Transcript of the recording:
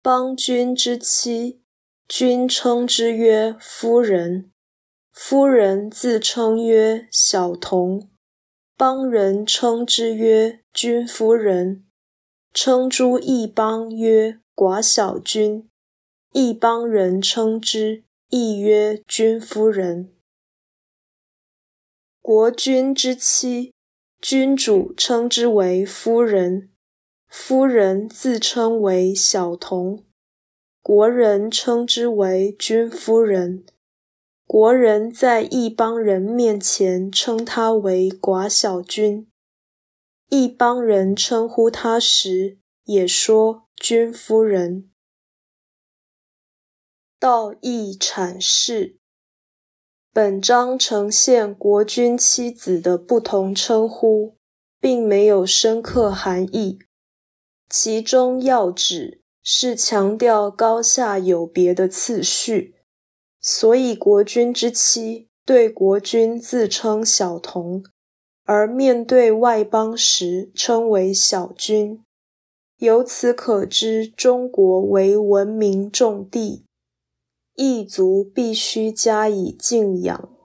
邦君之妻，君称之曰夫人。夫人自称曰小童，邦人称之曰君夫人。称诸异邦曰寡小君，异邦人称之亦曰君夫人。国君之妻，君主称之为夫人。夫人自称为小童，国人称之为君夫人。国人在异邦人面前称她为寡小君，一邦人称呼她时也说君夫人。道义阐释，本章呈现国君妻子的不同称呼，并没有深刻含义。其中要旨是强调高下有别的次序，所以国君之妻对国君自称小童，而面对外邦时称为小君。由此可知，中国为文明重地，异族必须加以敬仰。